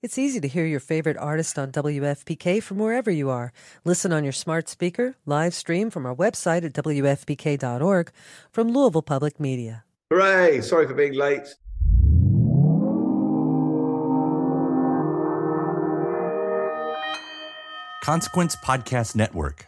It's easy to hear your favorite artist on WFPK from wherever you are. Listen on your smart speaker, live stream from our website at WFPK.org from Louisville Public Media. Hooray! Sorry for being late. Consequence Podcast Network.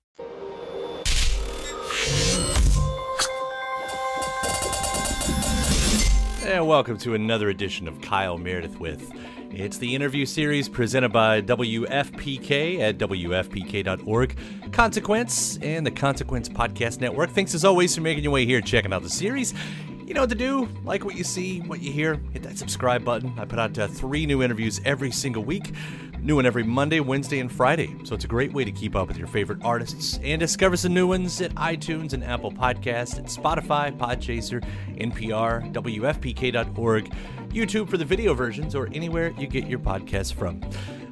And welcome to another edition of Kyle Meredith with. It's the interview series presented by WFPK at WFPK.org, Consequence, and the Consequence Podcast Network. Thanks as always for making your way here, checking out the series. You know what to do. Like what you see, what you hear, hit that subscribe button. I put out uh, three new interviews every single week. New one every Monday, Wednesday, and Friday. So it's a great way to keep up with your favorite artists and discover some new ones at iTunes and Apple Podcasts, at Spotify, Podchaser, NPR, WFPK.org, YouTube for the video versions, or anywhere you get your podcasts from.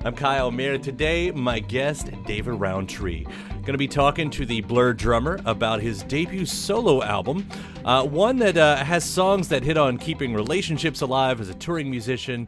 I'm Kyle Meredith. Today, my guest, David Rowntree. Going to be talking to the Blur drummer about his debut solo album, uh, one that uh, has songs that hit on keeping relationships alive as a touring musician,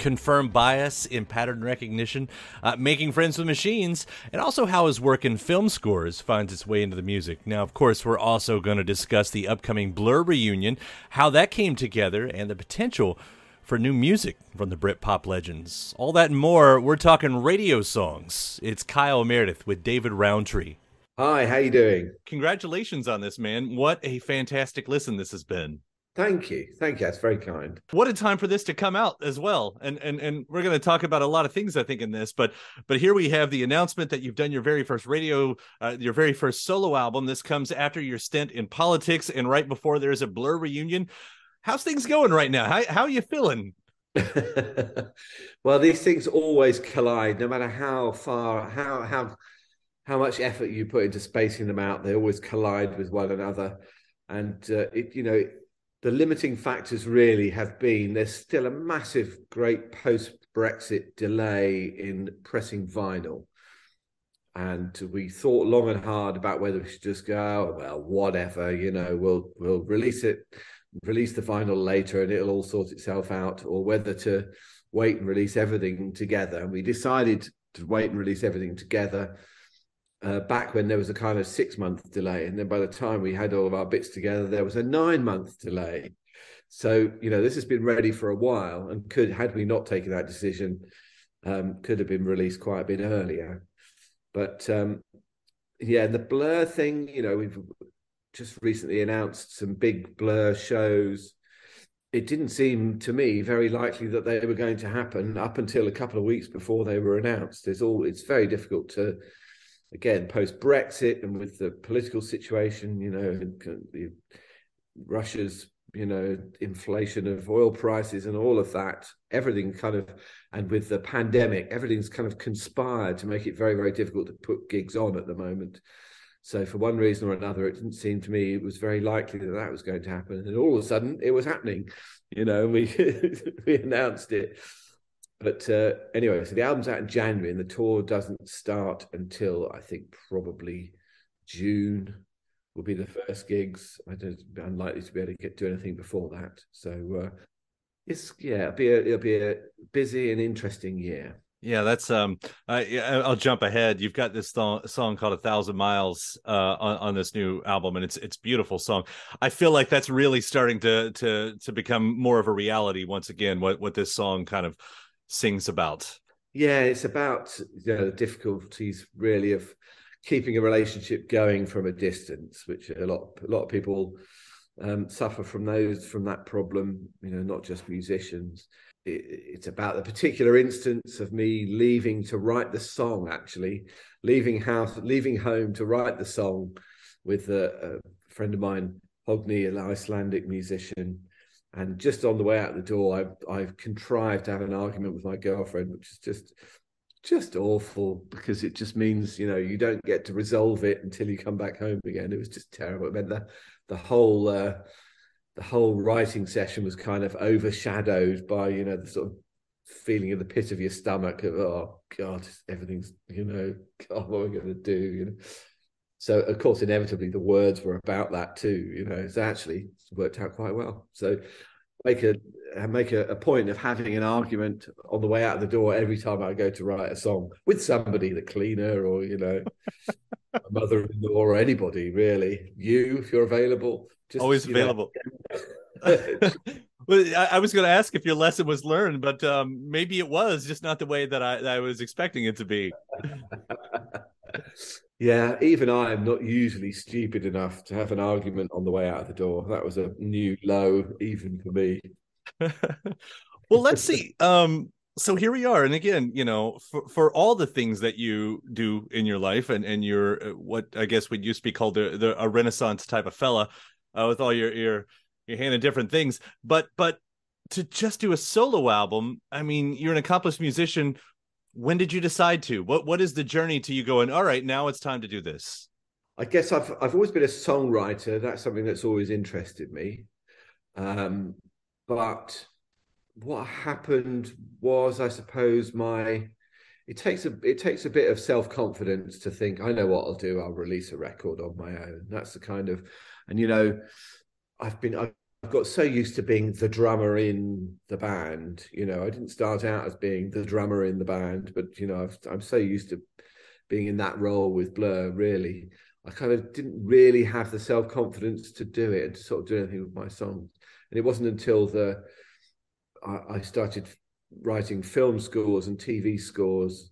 confirmed bias in pattern recognition, uh, making friends with machines, and also how his work in film scores finds its way into the music. Now, of course, we're also going to discuss the upcoming Blur reunion, how that came together, and the potential for new music from the Britpop legends. All that and more. We're talking radio songs. It's Kyle Meredith with David Rowntree. Hi, how you doing? Congratulations on this, man. What a fantastic listen this has been. Thank you. Thank you. That's very kind. What a time for this to come out as well. And and and we're going to talk about a lot of things I think in this, but but here we have the announcement that you've done your very first radio uh, your very first solo album. This comes after your stint in politics and right before there's a Blur reunion. How's things going right now? How how are you feeling? well, these things always collide, no matter how far, how how how much effort you put into spacing them out. They always collide with one another, and uh, it you know the limiting factors really have been there's still a massive, great post Brexit delay in pressing vinyl. And we thought long and hard about whether we should just go, oh, well, whatever, you know, we'll we'll release it release the vinyl later and it'll all sort itself out, or whether to wait and release everything together. And we decided to wait and release everything together uh, back when there was a kind of six month delay. And then by the time we had all of our bits together, there was a nine month delay. So, you know, this has been ready for a while and could, had we not taken that decision, um, could have been released quite a bit earlier. But um, yeah, the blur thing, you know, we've just recently announced some big blur shows. It didn't seem to me very likely that they were going to happen up until a couple of weeks before they were announced. It's all it's very difficult to again post Brexit and with the political situation, you know, Russia's you know inflation of oil prices and all of that everything kind of and with the pandemic everything's kind of conspired to make it very very difficult to put gigs on at the moment so for one reason or another, it didn't seem to me it was very likely that that was going to happen. And all of a sudden, it was happening. You know, we we announced it. But uh, anyway, so the album's out in January, and the tour doesn't start until I think probably June will be the first gigs. I don't unlikely to be able to get do anything before that. So uh, it's yeah, it'll be a, it'll be a busy and interesting year. Yeah, that's um. I I'll jump ahead. You've got this song, song called "A Thousand Miles" uh, on, on this new album, and it's it's beautiful song. I feel like that's really starting to to to become more of a reality once again. What what this song kind of sings about. Yeah, it's about you know, the difficulties really of keeping a relationship going from a distance, which a lot a lot of people um, suffer from those from that problem. You know, not just musicians it's about the particular instance of me leaving to write the song actually leaving house leaving home to write the song with a, a friend of mine Hogni an Icelandic musician and just on the way out the door I, I've contrived to have an argument with my girlfriend which is just just awful because it just means you know you don't get to resolve it until you come back home again. It was just terrible. It meant the the whole uh, the whole writing session was kind of overshadowed by you know the sort of feeling in the pit of your stomach of oh god everything's you know god what are we going to do you know so of course inevitably the words were about that too you know it's actually worked out quite well so make a make a, a, point of having an argument on the way out of the door every time i go to write a song with somebody the cleaner or you know mother-in-law or anybody really you if you're available just, Always available. well, I, I, was going to ask if your lesson was learned, but um, maybe it was just not the way that I, that I was expecting it to be. yeah, even I am not usually stupid enough to have an argument on the way out of the door. That was a new low, even for me. well, let's see. Um, so here we are and again you know for, for all the things that you do in your life and and you're uh, what i guess would used to be called the, the a renaissance type of fella uh, with all your your your hand in different things. But but to just do a solo album, I mean, you're an accomplished musician. When did you decide to? What what is the journey to you going? All right, now it's time to do this. I guess I've I've always been a songwriter. That's something that's always interested me. Um, but what happened was, I suppose, my it takes a it takes a bit of self confidence to think I know what I'll do. I'll release a record on my own. That's the kind of and you know, I've been I've got so used to being the drummer in the band. You know, I didn't start out as being the drummer in the band, but you know, i am so used to being in that role with Blur. Really, I kind of didn't really have the self confidence to do it and to sort of do anything with my songs. And it wasn't until the I, I started writing film scores and TV scores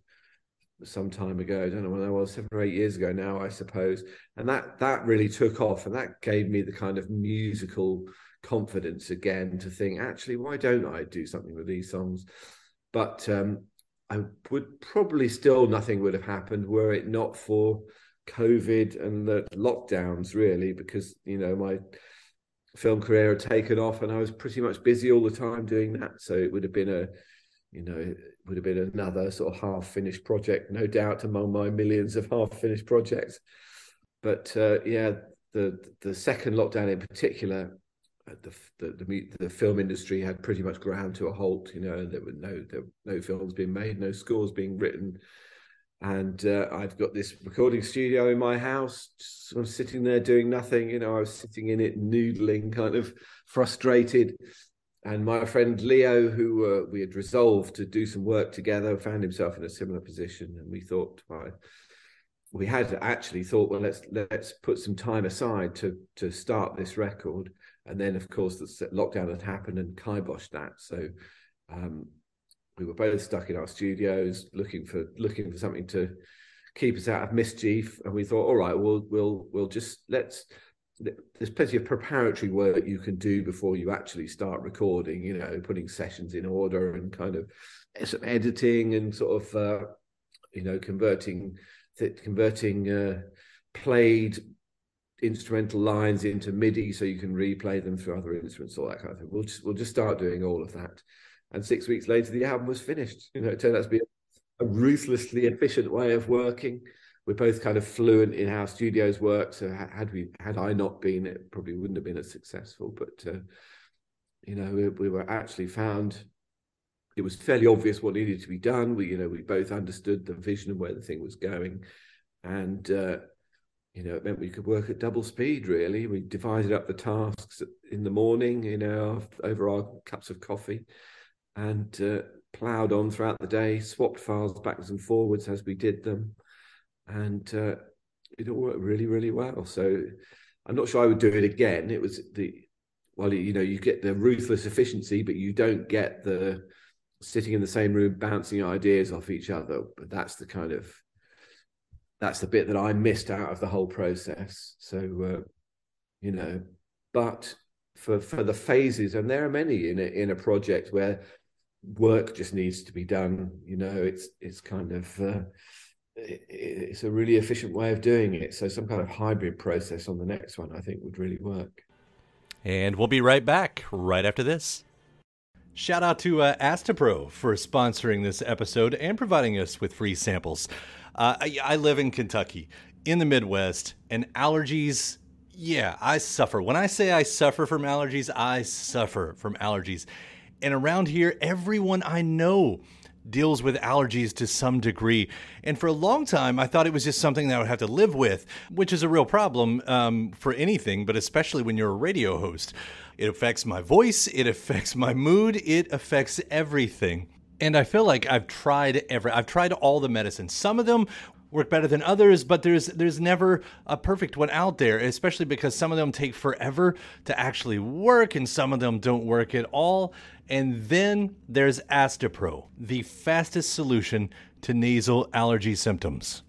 some time ago. I don't know when that was, seven or eight years ago now, I suppose. And that that really took off, and that gave me the kind of musical confidence again to think, actually, why don't I do something with these songs? But um, I would probably still nothing would have happened were it not for COVID and the lockdowns, really, because you know my film career had taken off, and I was pretty much busy all the time doing that. So it would have been a you know, it would have been another sort of half finished project, no doubt, among my millions of half finished projects. But uh, yeah, the the second lockdown in particular, the, the, the film industry had pretty much ground to a halt. You know, there were no there were no films being made, no scores being written, and uh, I've got this recording studio in my house. Sort of sitting there doing nothing. You know, I was sitting in it, noodling, kind of frustrated and my friend Leo, who uh, we had resolved to do some work together, found himself in a similar position, and we thought, well, we had actually thought, well, let's let's put some time aside to to start this record, and then of course the lockdown had happened and kiboshed that. So um, we were both stuck in our studios looking for looking for something to keep us out of mischief, and we thought, all right, we'll we'll we'll just let's there's plenty of preparatory work you can do before you actually start recording you know putting sessions in order and kind of some editing and sort of uh, you know converting converting uh, played instrumental lines into midi so you can replay them through other instruments all that kind of thing we'll just we'll just start doing all of that and six weeks later the album was finished you know it turned out to be a ruthlessly efficient way of working we're both kind of fluent in how studios work. So had we had I not been, it probably wouldn't have been as successful. But uh, you know, we, we, were actually found it was fairly obvious what needed to be done. We, you know, we both understood the vision of where the thing was going, and uh, you know, it meant we could work at double speed. Really, we divided up the tasks in the morning, you know, over our cups of coffee, and uh, ploughed on throughout the day. Swapped files backwards and forwards as we did them, and uh, it all worked really, really well. So, I'm not sure I would do it again. It was the well, you know, you get the ruthless efficiency, but you don't get the sitting in the same room bouncing ideas off each other. But that's the kind of that's the bit that I missed out of the whole process. So, uh, you know, but for for the phases, and there are many in a, in a project where work just needs to be done. You know, it's it's kind of uh, it, it's a really efficient way of doing it. So, some kind of hybrid process on the next one, I think, would really work. And we'll be right back right after this. Shout out to uh, Astepro for sponsoring this episode and providing us with free samples. Uh, I, I live in Kentucky, in the Midwest, and allergies, yeah, I suffer. When I say I suffer from allergies, I suffer from allergies. And around here, everyone I know deals with allergies to some degree. And for a long time, I thought it was just something that I would have to live with, which is a real problem um, for anything, but especially when you're a radio host. It affects my voice, it affects my mood, it affects everything. And I feel like I've tried every I've tried all the medicines. Some of them work better than others, but there's there's never a perfect one out there, especially because some of them take forever to actually work and some of them don't work at all. And then there's Astepro, the fastest solution to nasal allergy symptoms.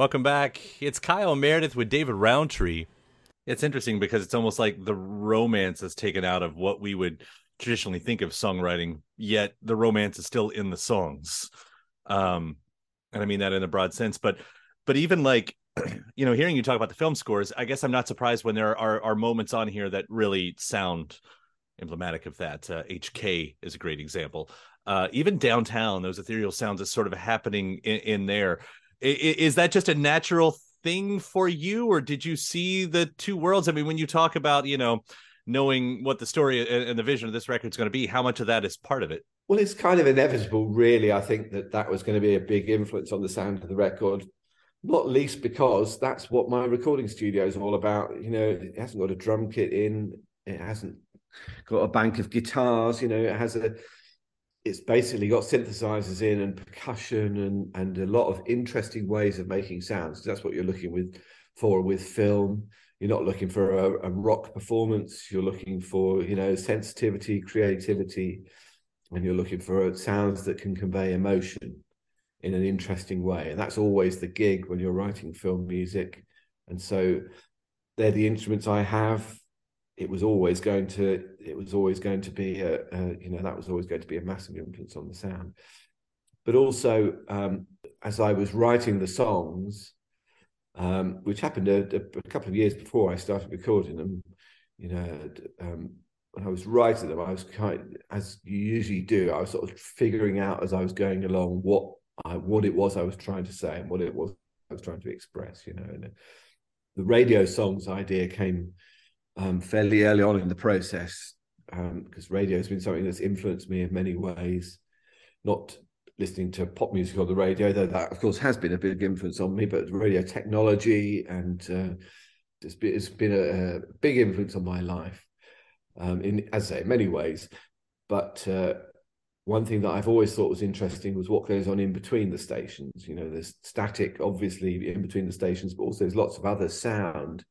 Welcome back. It's Kyle Meredith with David Rowntree. It's interesting because it's almost like the romance is taken out of what we would traditionally think of songwriting, yet the romance is still in the songs. Um, and I mean that in a broad sense, but but even like you know, hearing you talk about the film scores, I guess I'm not surprised when there are are moments on here that really sound emblematic of that. Uh, HK is a great example. Uh, even downtown, those ethereal sounds is sort of happening in, in there is that just a natural thing for you or did you see the two worlds? I mean when you talk about you know knowing what the story and the vision of this record is going to be how much of that is part of it? Well it's kind of inevitable really i think that that was going to be a big influence on the sound of the record not least because that's what my recording studio is all about. You know it hasn't got a drum kit in it hasn't got a bank of guitars you know it has a it's basically got synthesizers in and percussion and and a lot of interesting ways of making sounds. That's what you're looking with for with film. You're not looking for a, a rock performance. You're looking for you know sensitivity, creativity, and you're looking for sounds that can convey emotion in an interesting way. And that's always the gig when you're writing film music. And so they're the instruments I have it was always going to it was always going to be a, a, you know that was always going to be a massive influence on the sound. But also um, as i was writing the songs um, which happened a, a, couple of years before i started recording them you know um, when i was writing them i was kind as you usually do i was sort of figuring out as i was going along what I, what it was i was trying to say and what it was i was trying to express you know and the radio songs idea came um, fairly early on in the process because um, radio has been something that's influenced me in many ways. Not listening to pop music on the radio, though that of course has been a big influence on me, but radio technology and uh, it's been, it's been a, a, big influence on my life um, in, as I say, many ways. But uh, one thing that I've always thought was interesting was what goes on in between the stations. You know, there's static, obviously, in between the stations, but also there's lots of other sound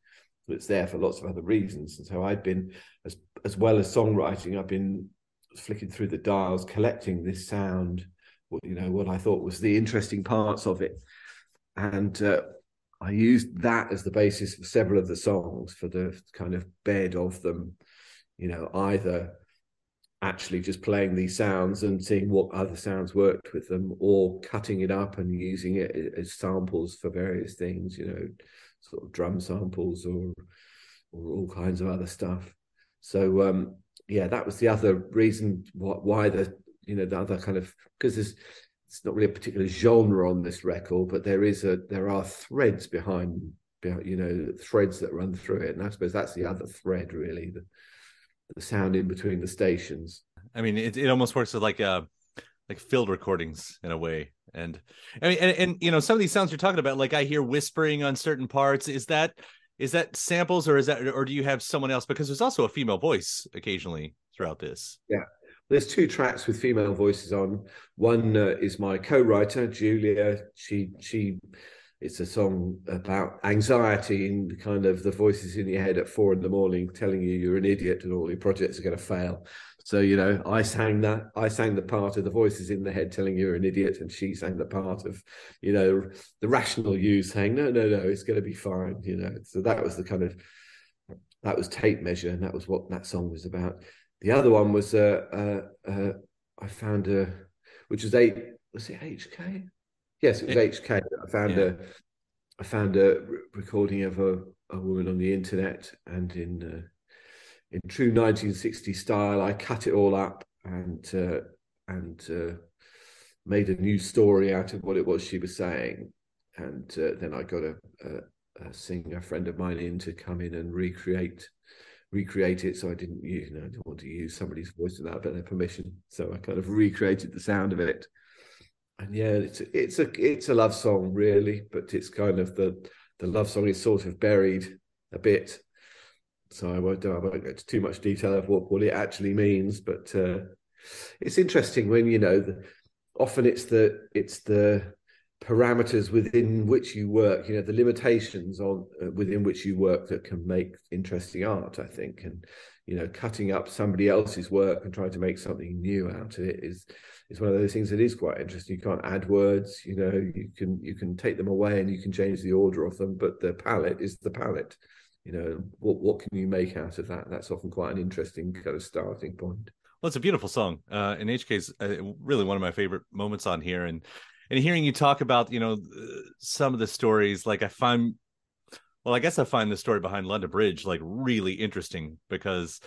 but it's there for lots of other reasons. And so I've been, as as well as songwriting, I've been flicking through the dials, collecting this sound, what you know, what I thought was the interesting parts of it, and uh, I used that as the basis for several of the songs for the kind of bed of them. You know, either actually just playing these sounds and seeing what other sounds worked with them, or cutting it up and using it as samples for various things. You know sort of drum samples or or all kinds of other stuff. So um, yeah, that was the other reason why the you know the other kind of because there's it's not really a particular genre on this record, but there is a there are threads behind you know threads that run through it, and I suppose that's the other thread really the the sound in between the stations. I mean, it it almost works like a like field recordings in a way and I mean, and, and you know, some of these sounds you're talking about, like I hear whispering on certain parts. Is that is that samples or is that or do you have someone else? Because there's also a female voice occasionally throughout this. Yeah. There's two tracks with female voices on. One uh, is my co-writer Julia. She she it's a song about anxiety and kind of the voices in your head at four in the morning telling you you're an idiot and all your projects are going to fail. So you know, I sang that. I sang the part of the voices in the head telling you you're an idiot, and she sang the part of, you know, the rational you saying no, no, no, it's going to be fine. You know, so that was the kind of that was tape measure, and that was what that song was about. The other one was uh, uh, uh I found a, which was eight. Was it HK? Yes, it was it, HK. I found yeah. a, I found a recording of a, a woman on the internet, and in uh, in true 1960 style. I cut it all up and uh, and uh, made a new story out of what it was she was saying. And uh, then I got a, a, a, singer friend of mine in to come in and recreate recreate it. So I didn't you know I didn't want to use somebody's voice without their permission. So I kind of recreated the sound of it. And yeah, it's a, it's a it's a love song really, but it's kind of the the love song is sort of buried a bit so I won't, I won't go into too much detail of what, what it actually means, but uh, it's interesting when you know the, often it's the it's the parameters within which you work you know the limitations on uh, within which you work that can make interesting art i think. And you know cutting up somebody else's work and trying to make something new out of it is is one of those things that is quite interesting. You can't add words you know you can you can take them away and you can change the order of them but the palette is the palette you know what what can you make out of that? That's often quite an interesting kind of starting point. Well it's a beautiful song. Uh in hk's uh, really one of my favorite moments on here. And and hearing you talk about you know some of the stories like i find well i guess i find the story behind london bridge like really interesting because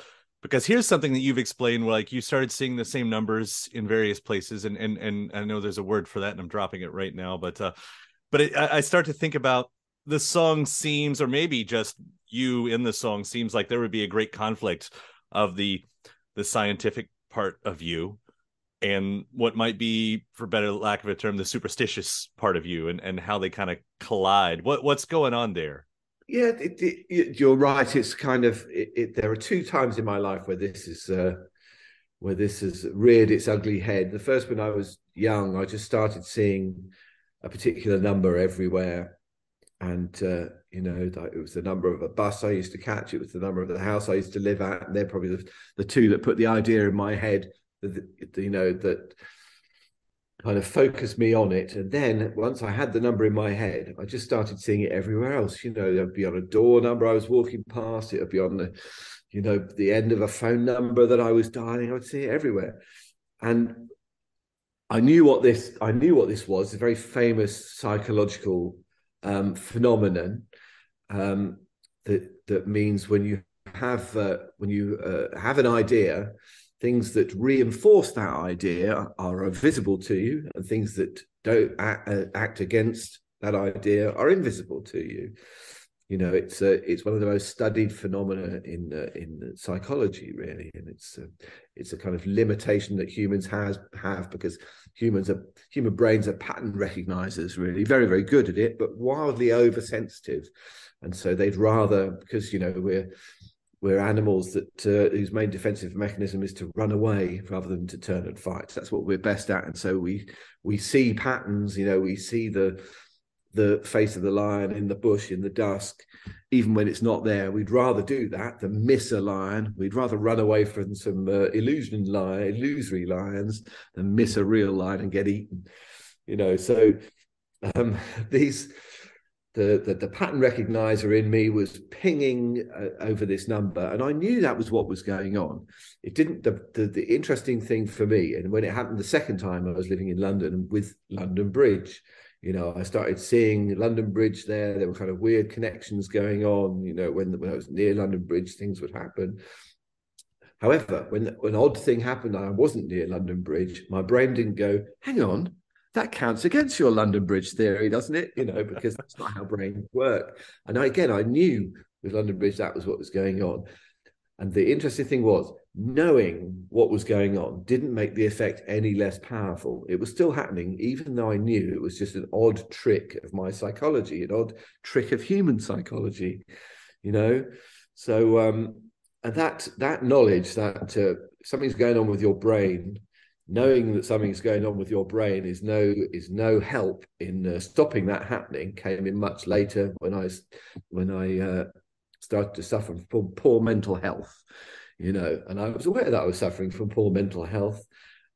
because here's something that you've explained like you started seeing the same numbers in various places. And and and i know there's a word for that and i'm dropping it right now but uh but it, I start to think about the song seems or maybe just you in the song seems like there would be a great conflict of the the scientific part of you and what might be for better lack of a term the superstitious part of you and and how they kind of collide. What what's going on there? Yeah it, it, you're right. It's kind of it, there are two times in my life where this is uh where this has reared its ugly head. The first when i was young i just started seeing a particular number everywhere and uh, you know it was the number of a bus I used to catch. It was the number of the house I used to live at, and they're probably the, the two that put the idea in my head. That, you know that kind of focused me on it. And then once I had the number in my head, I just started seeing it everywhere else. You know, it'd be on a door number I was walking past. It would be on the, you know, the end of a phone number that I was dialing. I would see it everywhere, and I knew what this I knew what this was. A very famous psychological um, phenomenon um, that that means when you have uh, when you uh, have an idea, things that reinforce that idea are visible to you, and things that don't act, uh, act against that idea are invisible to you you know it's a, it's one of the most studied phenomena in uh, in psychology really. And it's a, it's a kind of limitation that humans has have because humans are human brains are pattern recognizers really. Very very good at it but wildly oversensitive. And so they'd rather because you know we're we're animals that uh, whose main defensive mechanism is to run away rather than to turn and fight. That's what we're best at. And so we we see patterns you know we see the the face of the lion in the bush in the dusk, even when it's not there. We'd rather do that than miss a lion. We'd rather run away from some uh, illusion lion, illusory lions than miss a real lion and get eaten. You know, so um, these the, the, the pattern recognizer in me was pinging uh, over this number, and I knew that was what was going on. It didn't. The, the, the interesting thing for me, and when it happened the second time, I was living in London with London Bridge you know, I started seeing London Bridge there. There were kind of weird connections going on. You know, when, when I was near London Bridge, things would happen. However, when an odd thing happened and I wasn't near London Bridge, my brain didn't go, hang on, that counts against your London Bridge theory, doesn't it? You know, because that's not how brains work. And I, again, I knew with London Bridge that was what was going on. And the interesting thing was, knowing what was going on didn't make the effect any less powerful. It was still happening, even though I knew it was just an odd trick of my psychology, an odd trick of human psychology, you know. So, um, and that that knowledge that uh, something's going on with your brain, knowing that something's going on with your brain is no is no help in uh, stopping that happening. Came in much later when I when I uh, started to suffer from poor mental health you know, and I was aware that I was suffering from poor mental health.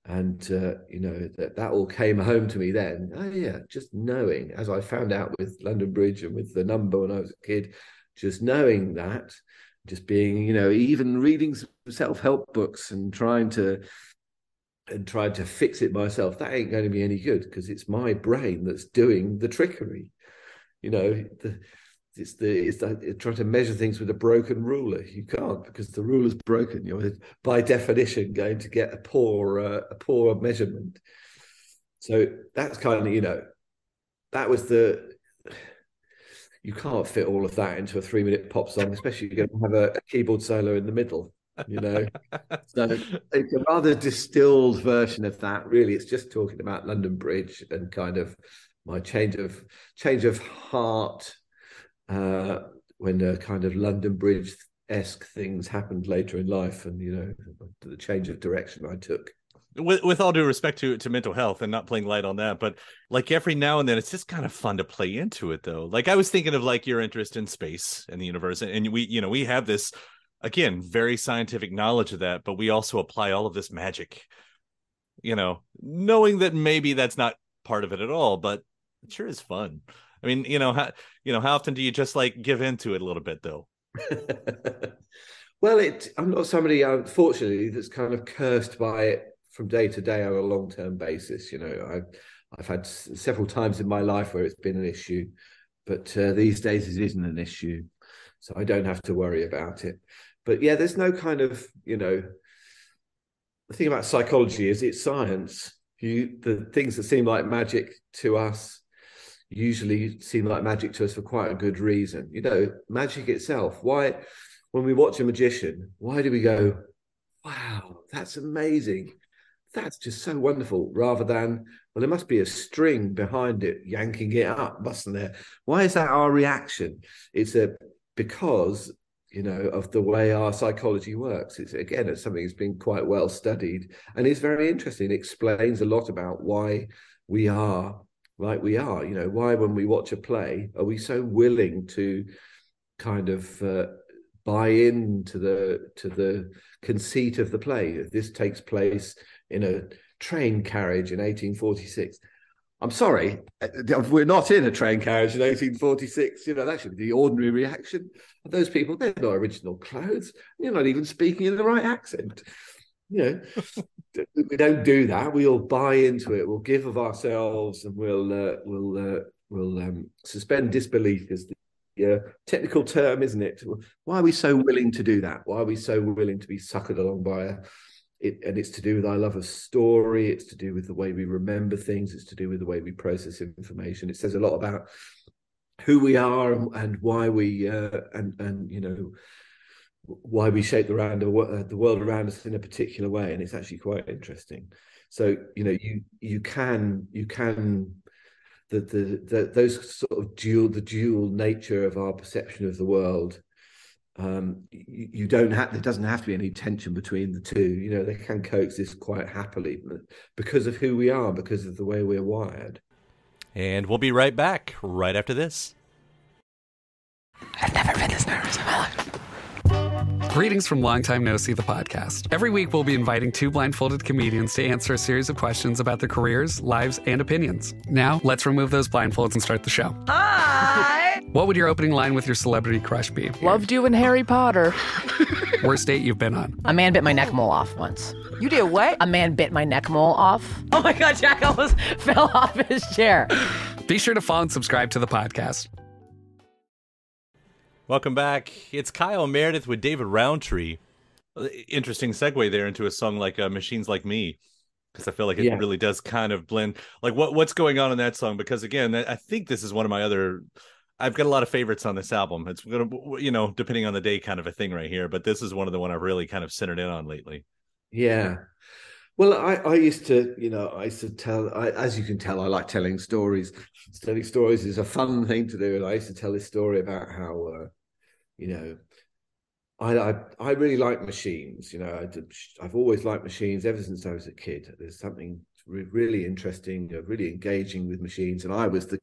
And, uh, you know, that, that all came home to me then. Oh, yeah, just knowing, as I found out with London Bridge and with the number when I was a kid, just knowing that, just being, you know, even reading self help books and trying to and trying to fix it myself, that ain't going to be any good because it's my brain that's doing the trickery. You know, the, it's the it's, the, trying to measure things with a broken ruler. You can't because the ruler's broken. You're by definition going to get a poor uh, a poor measurement. So that's kind of you know that was the you can't fit all of that into a three minute pop song, especially you're going to have a keyboard solo in the middle. You know, so it's a rather distilled version of that. Really, it's just talking about London Bridge and kind of my change of change of heart uh, when the kind of London Bridge esque things happened later in life, and you know the change of direction I took. With, with all due respect to to mental health and not playing light on that, but like every now and then, it's just kind of fun to play into it though. Like I was thinking of like your interest in space and the universe, and we you know we have this again very scientific knowledge of that, but we also apply all of this magic. You know, knowing that maybe that's not part of it at all, but it sure is fun. I mean, you know, how you know, how often do you just like give into it a little bit though? well, it I'm not somebody unfortunately that's kind of cursed by it from day to day on a long term basis. You know, I've I've had several times in my life where it's been an issue, but uh, these days it isn't an issue, so I don't have to worry about it. But yeah, there's no kind of you know. The thing about psychology is it's science. You the things that seem like magic to us usually seem like magic to us for quite a good reason. You know, magic itself. Why, when we watch a magician, why do we go, wow, that's amazing? That's just so wonderful, rather than, well, there must be a string behind it yanking it up, mustn't there? Why is that our reaction? It's a because you know of the way our psychology works it's again it's something that's been quite well studied and it's very interesting it explains a lot about why we are like we are. You know, why when we watch a play are we so willing to kind of uh, buy into the to the conceit of the play? This takes place in a train carriage in 1846, I'm sorry, uh, we're not in a train carriage in 1846. You know, that should be the ordinary reaction of those people. They're not original clothes. You're not even speaking in the right accent. You know, we don't do that. We'll buy into it. We'll give of ourselves, and we'll uh, we'll uh, we'll um, suspend disbelief as the uh, technical term, isn't it? Why are we so willing to do that? Why are we so willing to be suckered along by a it, and it's to do with our love of story. It's to do with the way we remember things. It's to do with the way we process information. It says a lot about who we are and, and why we uh, and and you know why we shape the round uh, the world around us in a particular way. And it's actually quite interesting. So you know you you can you can the the, the those sort of dual the dual nature of our perception of the world um, you, you, don't have there doesn't have to be any tension between the two you know they can coexist quite happily because of who we are because of the way we're wired and we'll be right back right after this i've never been this nervous in my life Greetings from Longtime No See the podcast. Every week, we'll be inviting two blindfolded comedians to answer a series of questions about their careers, lives, and opinions. Now, let's remove those blindfolds and start the show. Hi! What would your opening line with your celebrity crush be? Loved you in Harry Potter. Worst date you've been on? A man bit my neck mole off once. You did what? A man bit my neck mole off. Oh my God, Jack almost fell off his chair. Be sure to follow and subscribe to the podcast. Welcome back. It's Kyle Meredith with David Rowntree. Interesting segue there into a song like uh, "Machines Like Me," because I feel like it yeah. really does kind of blend. Like what what's going on in that song? Because again, I think this is one of my other. I've got a lot of favorites on this album. It's gonna, you know, depending on the day, kind of a thing right here. But this is one of the one I've really kind of centered in on lately. Yeah. Well, I, I used to, you know, I used to tell, I, as you can tell, I like telling stories. Telling stories is a fun thing to do. And I used to tell this story about how, uh, you know, I, I, I really like machines. You know, I, have always liked machines ever since I was a kid. There's something really interesting, uh, really engaging with machines. And I was the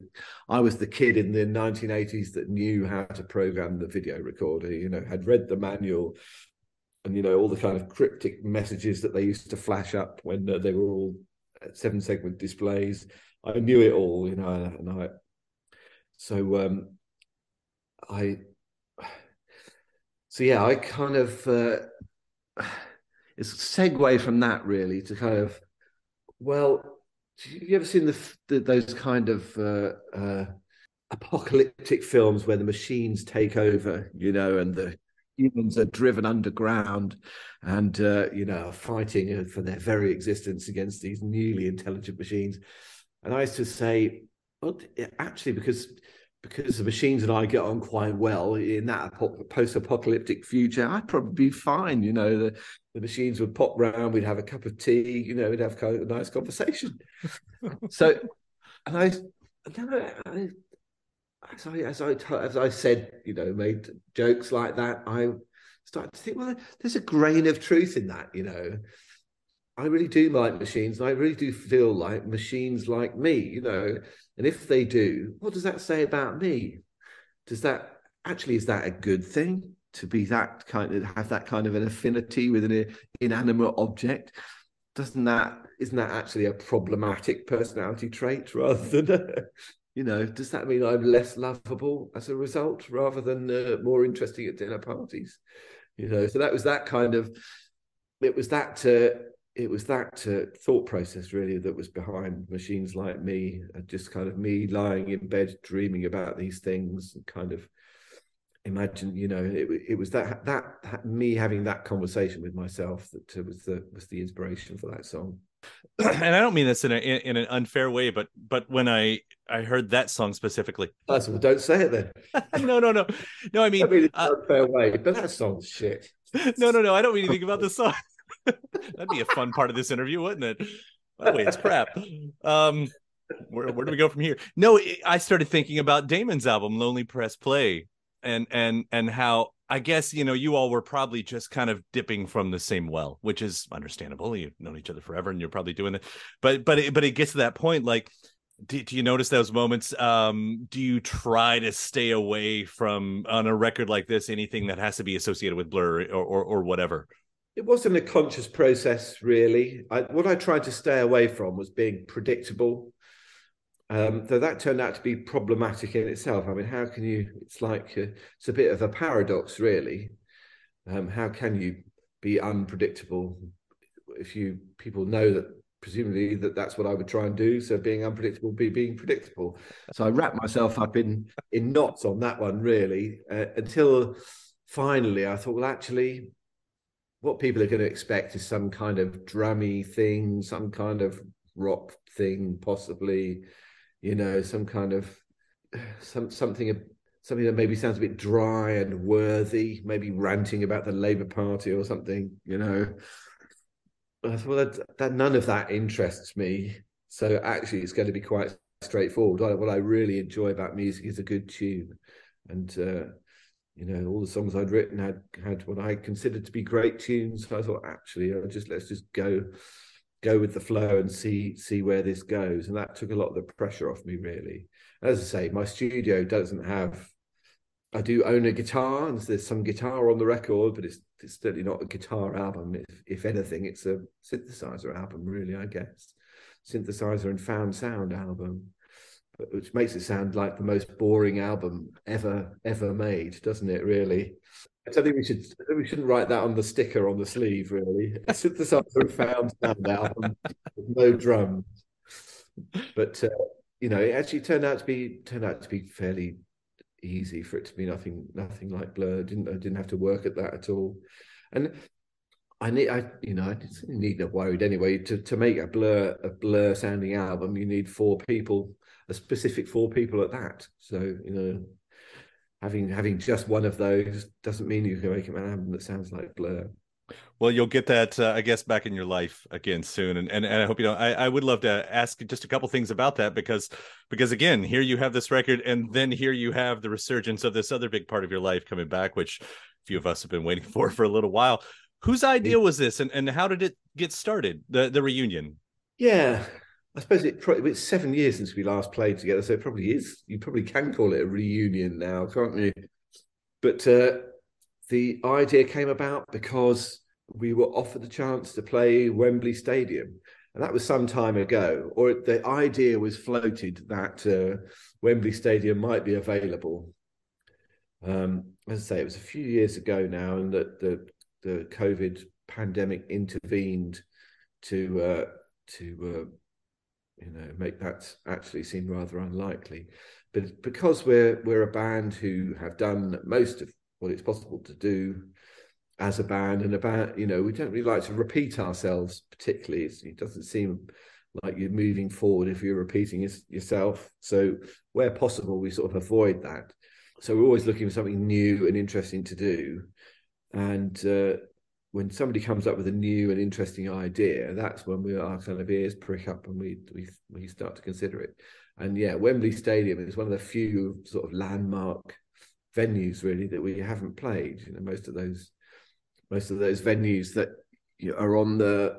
I was the kid in the 1980s that knew how to program the video recorder. You know, had read the manual, and you know all the kind of cryptic messages that they used to flash up when uh, they were all seven segment displays. I knew it all. You know, and I so um, I so yeah, I kind of uh, it's a segue from that really to kind of well, have you ever seen the, the those kind of uh, uh, apocalyptic films where the machines take over, you know, and the humans are driven underground and uh, you know are fighting for their very existence against these newly intelligent machines. And I used to say, well, actually, because because the machines and I get on quite well in that post-apocalyptic future, I'd probably be fine. You know, the, the machines would pop round, we'd have a cup of tea, you know, we'd have kind of a nice conversation. so, and I, I, as I, as I, as I said, you know, made jokes like that, I started to think, well, there's a grain of truth in that, you know. I really do like machines. I really do feel like machines like me, you know. And if they do, what does that say about me? Does that actually is that a good thing to be that kind of have that kind of an affinity with an inanimate object? Doesn't that isn't that actually a problematic personality trait rather than you know? Does that mean I'm less lovable as a result rather than uh, more interesting at dinner parties? You know, so that was that kind of it was that. Uh, it was that uh, thought process really that was behind machines like me uh, just kind of me lying in bed dreaming about these things and kind of imagine you know it, it was that, that, me having that conversation with myself that uh, was the was the inspiration for that song. And i don't mean this in, a, in, an unfair way but but when i i heard that song specifically. That's well, don't say it then. No no no. No i mean, I mean uh, unfair way but that song's shit. No no no i don't mean anything about the song That'd be a fun part of this interview, wouldn't it? By the way, it's crap. Um, where, where do we go from here? No, I started thinking about Damon's album, Lonely Press Play, and and and how I guess you know you all were probably just kind of dipping from the same well, which is understandable. You've known each other forever, and you're probably doing it. But but it, but it gets to that point, like. Do, do you notice those moments? Um, do you try to stay away from on a record like this anything that has to be associated with Blur or, or, or whatever? It wasn't a conscious process really I, what i tried to stay away from was being predictable Um, though that turned out to be problematic in itself. I mean, how can you? It's like a, it's a bit of a paradox, really. Um, how can you be unpredictable if you people know that presumably that that's what I would try and do. So being unpredictable, be being predictable. So I wrapped myself up in in knots on that one really uh, until finally I thought, well, actually, what people are going to expect is some kind of drummy thing, some kind of rock thing, possibly, you know, some kind of some something something that maybe sounds a bit dry and worthy, maybe ranting about the Labour Party or something, you know. I thought, well, that, that none of that interests me. So actually, it's going to be quite straightforward. What I really enjoy about music is a good tune, and uh, you know, all the songs I'd written had had what I considered to be great tunes. I thought, actually, I'll just let's just go go with the flow and see see where this goes. And that took a lot of the pressure off me, really. As I say, my studio doesn't have. I do own a guitar, and there's some guitar on the record, but it's it's certainly not a guitar album. If, if anything, it's a synthesizer album, really. I guess synthesizer and found sound album which makes it sound like the most boring album ever ever made, doesn't it? Really. I don't think we should. we shouldn't write that on the sticker on the sleeve. Really, synthesizer found sound album with no drums. But uh, you know, it actually turned out to be turned out to be fairly easy for it to be nothing nothing like Blur. I didn't I didn't have to work at that at all, and I need, I you know, I need not worried anyway. To to make a blur a blur sounding album, you need four people a specific four people at that. So you know, having having just one of those doesn't mean you can make an album that sounds like Blur. Well, you'll get that, uh, I guess, back in your life again soon, and and, and I hope you know. I, I would love to ask just a couple things about that because because again, here you have this record, and then here you have the resurgence of this other big part of your life coming back, which a few of us have been waiting for for a little while. Whose idea was this, and, and how did it get started? The the reunion. Yeah, I suppose it probably it's seven years since we last played together, so it probably is. You probably can call it a reunion now, can't you? But uh, the idea came about because we were offered the chance to play Wembley Stadium, and that was some time ago. Or the idea was floated that uh, Wembley Stadium might be available. Um, as I say, it was a few years ago now, and that the the COVID pandemic intervened to uh, to uh, you know make that actually seem rather unlikely. But because we're we're a band who have done most of what it's possible to do as a band and about you know we don't really like to repeat ourselves particularly. It doesn't seem like you're moving forward if you're repeating yourself. So where possible we sort of avoid that. So we're always looking for something new and interesting to do. And uh, when somebody comes up with a new and interesting idea, that's when we our kind of ears prick up and we we we start to consider it. And yeah, Wembley Stadium is one of the few sort of landmark venues really that we haven't played. You know, most of those most of those venues that are on the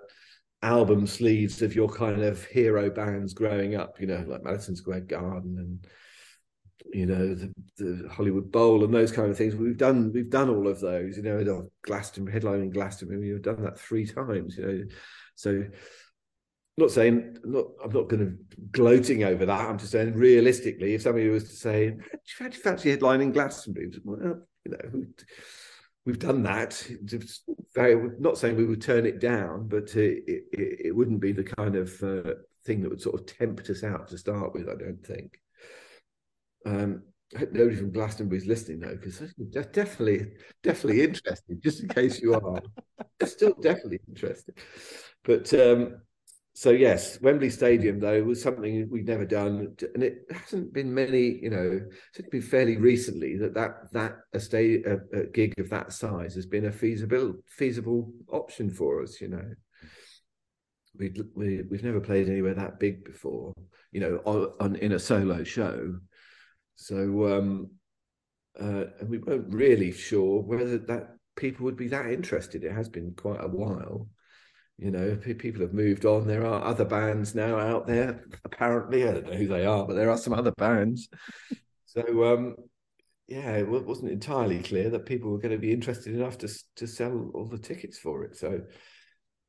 album sleeves of your kind of hero bands growing up. You know, like Madison Square Garden and you know the, the, Hollywood Bowl and those kind of things. We've done we've done all of those. You know, Glastonbury headlining Glastonbury. We've done that three times. You know, so not saying not I'm not going to gloating over that. I'm just saying realistically, if somebody was to say, "Do you fancy headlining Glastonbury?" Well, you know. We've done that. Not saying we would turn it down, but it, it, it wouldn't be the kind of uh, thing that would sort of tempt us out to start with. I don't think. Um, I hope nobody from Glastonbury is listening though, because definitely, definitely interested. Just in case you are, still definitely interested. But um, so yes, Wembley Stadium though was something we've never done, and it hasn't been many. You know, it's been fairly recently that that that a, a, a gig of that size has been a feasible feasible option for us. You know, we we we've never played anywhere that big before. You know, on, on in a solo show so um, uh, and we weren't really sure whether that people would be that interested. It has been quite a while. You know, people have moved on. There are other bands now out there. Apparently, I don't know who they are, but there are some other bands. so, um, yeah, it wasn't entirely clear that people were going to be interested enough to to sell all the tickets for it. So,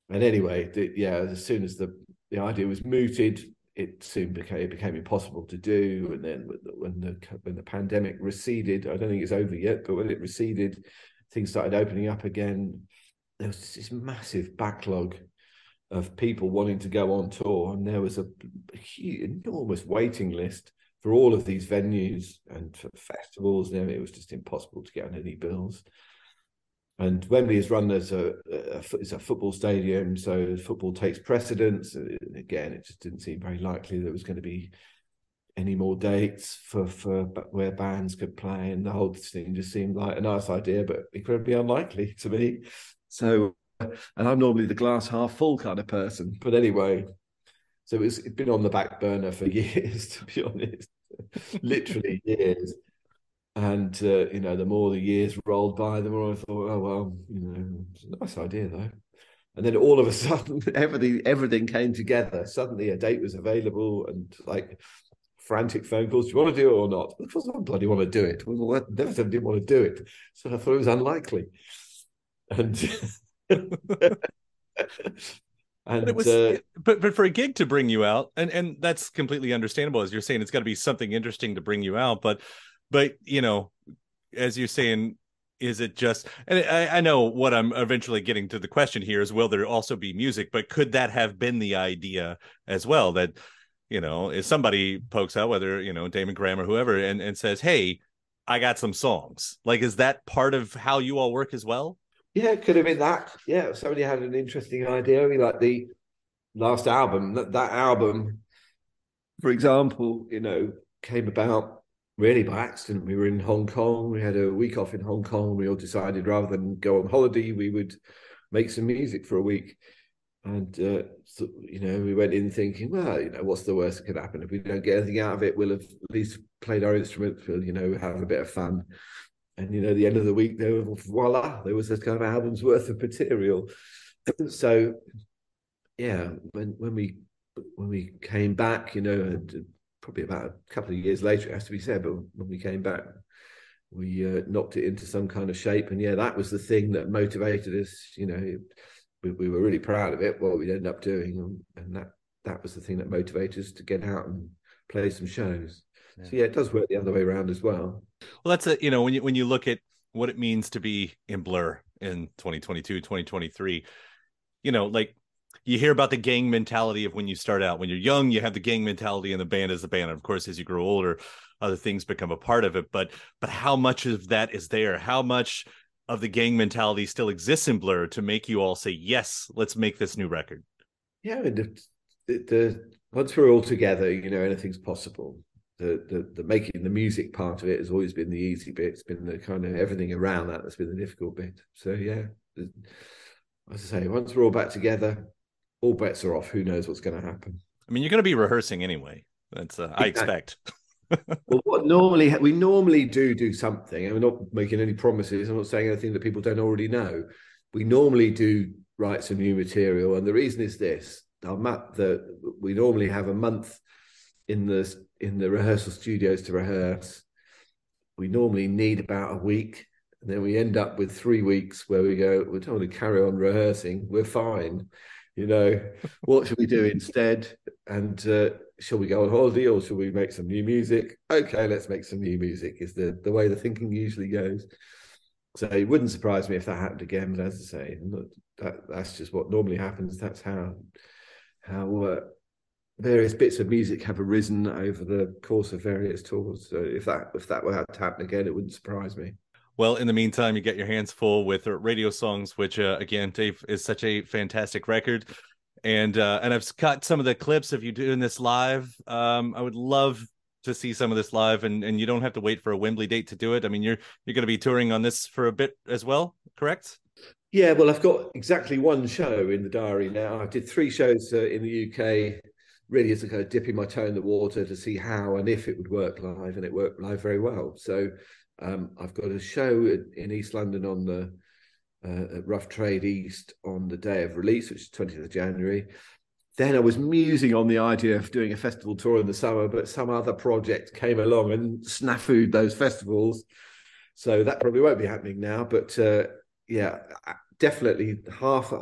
and anyway, the, yeah, as soon as the the idea was mooted, it soon became it became impossible to do. Hmm. And then when the when the pandemic receded, I don't think it's over yet, but when it receded, things started opening up again. There was this massive backlog of people wanting to go on tour, and there was a, a huge, enormous waiting list for all of these venues and for festivals. And it was just impossible to get on any bills. And Wembley is run as a, a, it's a football stadium, so football takes precedence. And again, it just didn't seem very likely there was going to be any more dates for for where bands could play, and the whole thing just seemed like a nice idea, but incredibly unlikely to me. So, uh, and I'm normally the glass half full kind of person, but anyway, so it's been on the back burner for years, to be honest, literally years. And uh, you know, the more the years rolled by, the more I thought, oh well, you know, it's a nice idea though. And then all of a sudden, everything everything came together. Suddenly, a date was available, and like frantic phone calls. Do you want to do it or not? Of course, I bloody want to do it. Well, I never said I didn't want to do it, so I thought it was unlikely. And and but it was, uh, but but for a gig to bring you out, and and that's completely understandable. As you're saying, it's got to be something interesting to bring you out, but but you know, as you're saying, is it just and I, I, know what i'm eventually getting to the question here is will there also be music? But could that have been the idea as well that you know if somebody pokes out whether you know damon graham or whoever and, and says hey i got some songs. Like is that part of how you all work as well? Yeah it could have been that. Yeah somebody had an interesting idea I mean, like the last album that, that album for example you know came about really by accident. We were in Hong Kong. We had a week off in Hong Kong. We all decided rather than go on holiday, we would make some music for a week. And uh, so, you know, we went in thinking, well, you know, what's the worst that could happen if we don't get anything out of it? We'll have at least played our instruments. We'll, you know, have a bit of fun. And you know, the end of the week, there, voila, there was this kind of album's worth of material. so, yeah, when when we when we came back, you know, probably about a couple of years later, it has to be said, but when we came back, we uh, knocked it into some kind of shape. And yeah, that was the thing that motivated us. You know, we, we were really proud of it, what we'd end up doing. And that, that was the thing that motivated us to get out and play some shows. Yeah. So yeah, it does work the other way around as well. Well, that's a, you know, when you, when you look at what it means to be in Blur in 2022, 2023, you know, like you hear about the gang mentality of when you start out. When you're young, you have the gang mentality, and the band is the band. And of course, as you grow older, other things become a part of it. But but how much of that is there? How much of the gang mentality still exists in Blur to make you all say, "Yes, let's make this new record"? Yeah, the, the, the once we're all together, you know, anything's possible. The, the the making the music part of it has always been the easy bit. It's been the kind of everything around that that's been the difficult bit. So yeah, as I say, once we're all back together, all bets are off. Who knows what's going to happen? I mean, you're going to be rehearsing anyway. That's uh, I expect. well, what normally we normally do do something, and we're not making any promises. I'm not saying anything that people don't already know. We normally do write some new material, and the reason is this: our map that we normally have a month in the in the rehearsal studios to rehearse. We normally need about a week, and then we end up with three weeks where we go. We don't want to carry on rehearsing. We're fine you know, what should we do instead? And uh, shall we go on holiday or shall we make some new music? Okay, let's make some new music. Is the the way the thinking usually goes. So it wouldn't surprise me if that happened again. But as I say, that that's just what normally happens. That's how how uh, various bits of music have arisen over the course of various tours. So if that if that were to happen again, it wouldn't surprise me. Well, in the meantime, you get your hands full with radio songs, which uh, again, Dave is such a fantastic record. And uh, and I've got some of the clips of you doing this live. Um, I would love to see some of this live, and and you don't have to wait for a Wembley date to do it. I mean, you're you're going to be touring on this for a bit as well, correct? Yeah, well, I've got exactly one show in the diary now. I did three shows uh, in the UK, really as a kind of dipping my toe in the water to see how and if it would work live, and it worked live very well. So um, I've got a show in East London on the uh, Rough Trade East on the day of release, which is 20th of January. Then I was musing on the idea of doing a festival tour in the summer, but some other project came along and snafued those festivals. So that probably won't be happening now. But uh, yeah, definitely half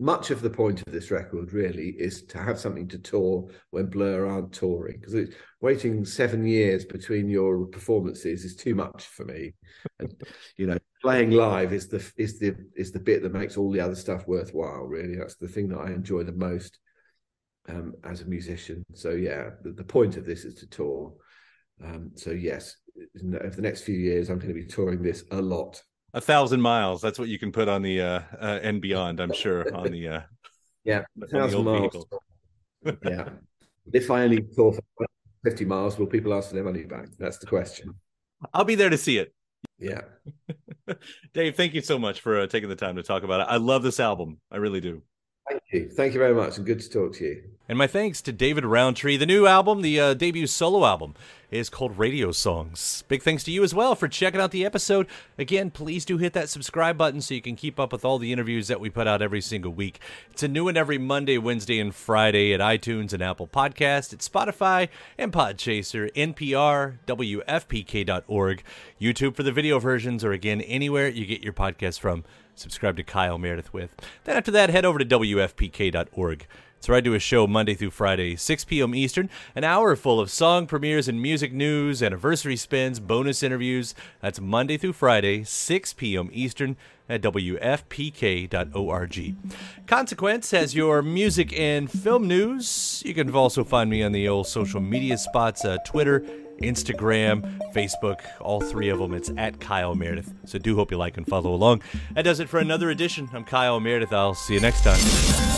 much of the point of this record really is to have something to tour when Blur aren't touring because waiting seven years between your performances is too much for me. And you know, playing live is the is the is the bit that makes all the other stuff worthwhile. Really, that's the thing that I enjoy the most um, as a musician. So yeah, the, the, point of this is to tour. Um, so yes, over the next few years, I'm going to be touring this a lot a thousand miles. That's what you can put on the uh, uh and beyond. I'm sure on the uh, yeah, thousand miles. yeah, if I only tour for fifty miles, will people ask for their money back? That's the question. I'll be there to see it. Yeah, Dave, thank you so much for uh, taking the time to talk about it. I love this album. I really do. Thank you. Thank you very much, and good to talk to you. And my thanks to David Rowntree. The new album, the uh, debut solo album, is called Radio Songs. Big thanks to you as well for checking out the episode. Again, please do hit that subscribe button so you can keep up with all the interviews that we put out every single week. It's a new one every Monday, Wednesday, and Friday at iTunes and Apple Podcast, at Spotify and Podchaser, NPR, WFPK.org, YouTube for the video versions, or again, anywhere you get your podcast from subscribe to Kyle Meredith with. Then after that, head over to WFPK.org. It's where I do a show Monday through Friday, 6 p.m. Eastern, an hour full of song premieres and music news, anniversary spins, bonus interviews. That's Monday through Friday, 6 p.m. Eastern at WFPK.org. Consequence has your music and film news. You can also find me on the old social media spots uh, Twitter, Instagram, Facebook, all three of them. It's at Kyle Meredith. So do hope you like and follow along. That does it for another edition. I'm Kyle Meredith. I'll see you next time.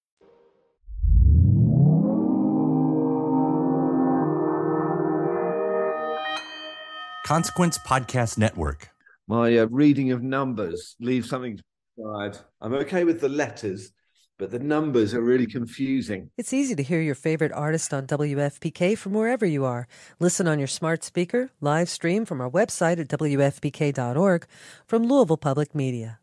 Consequence Podcast Network. My uh, reading of numbers leaves something to decide. I'm okay with the letters, but the numbers are really confusing. It's easy to hear your favorite artist on WFPK from wherever you are. Listen on your smart speaker, live stream from our website at WFPK.org from Louisville Public Media.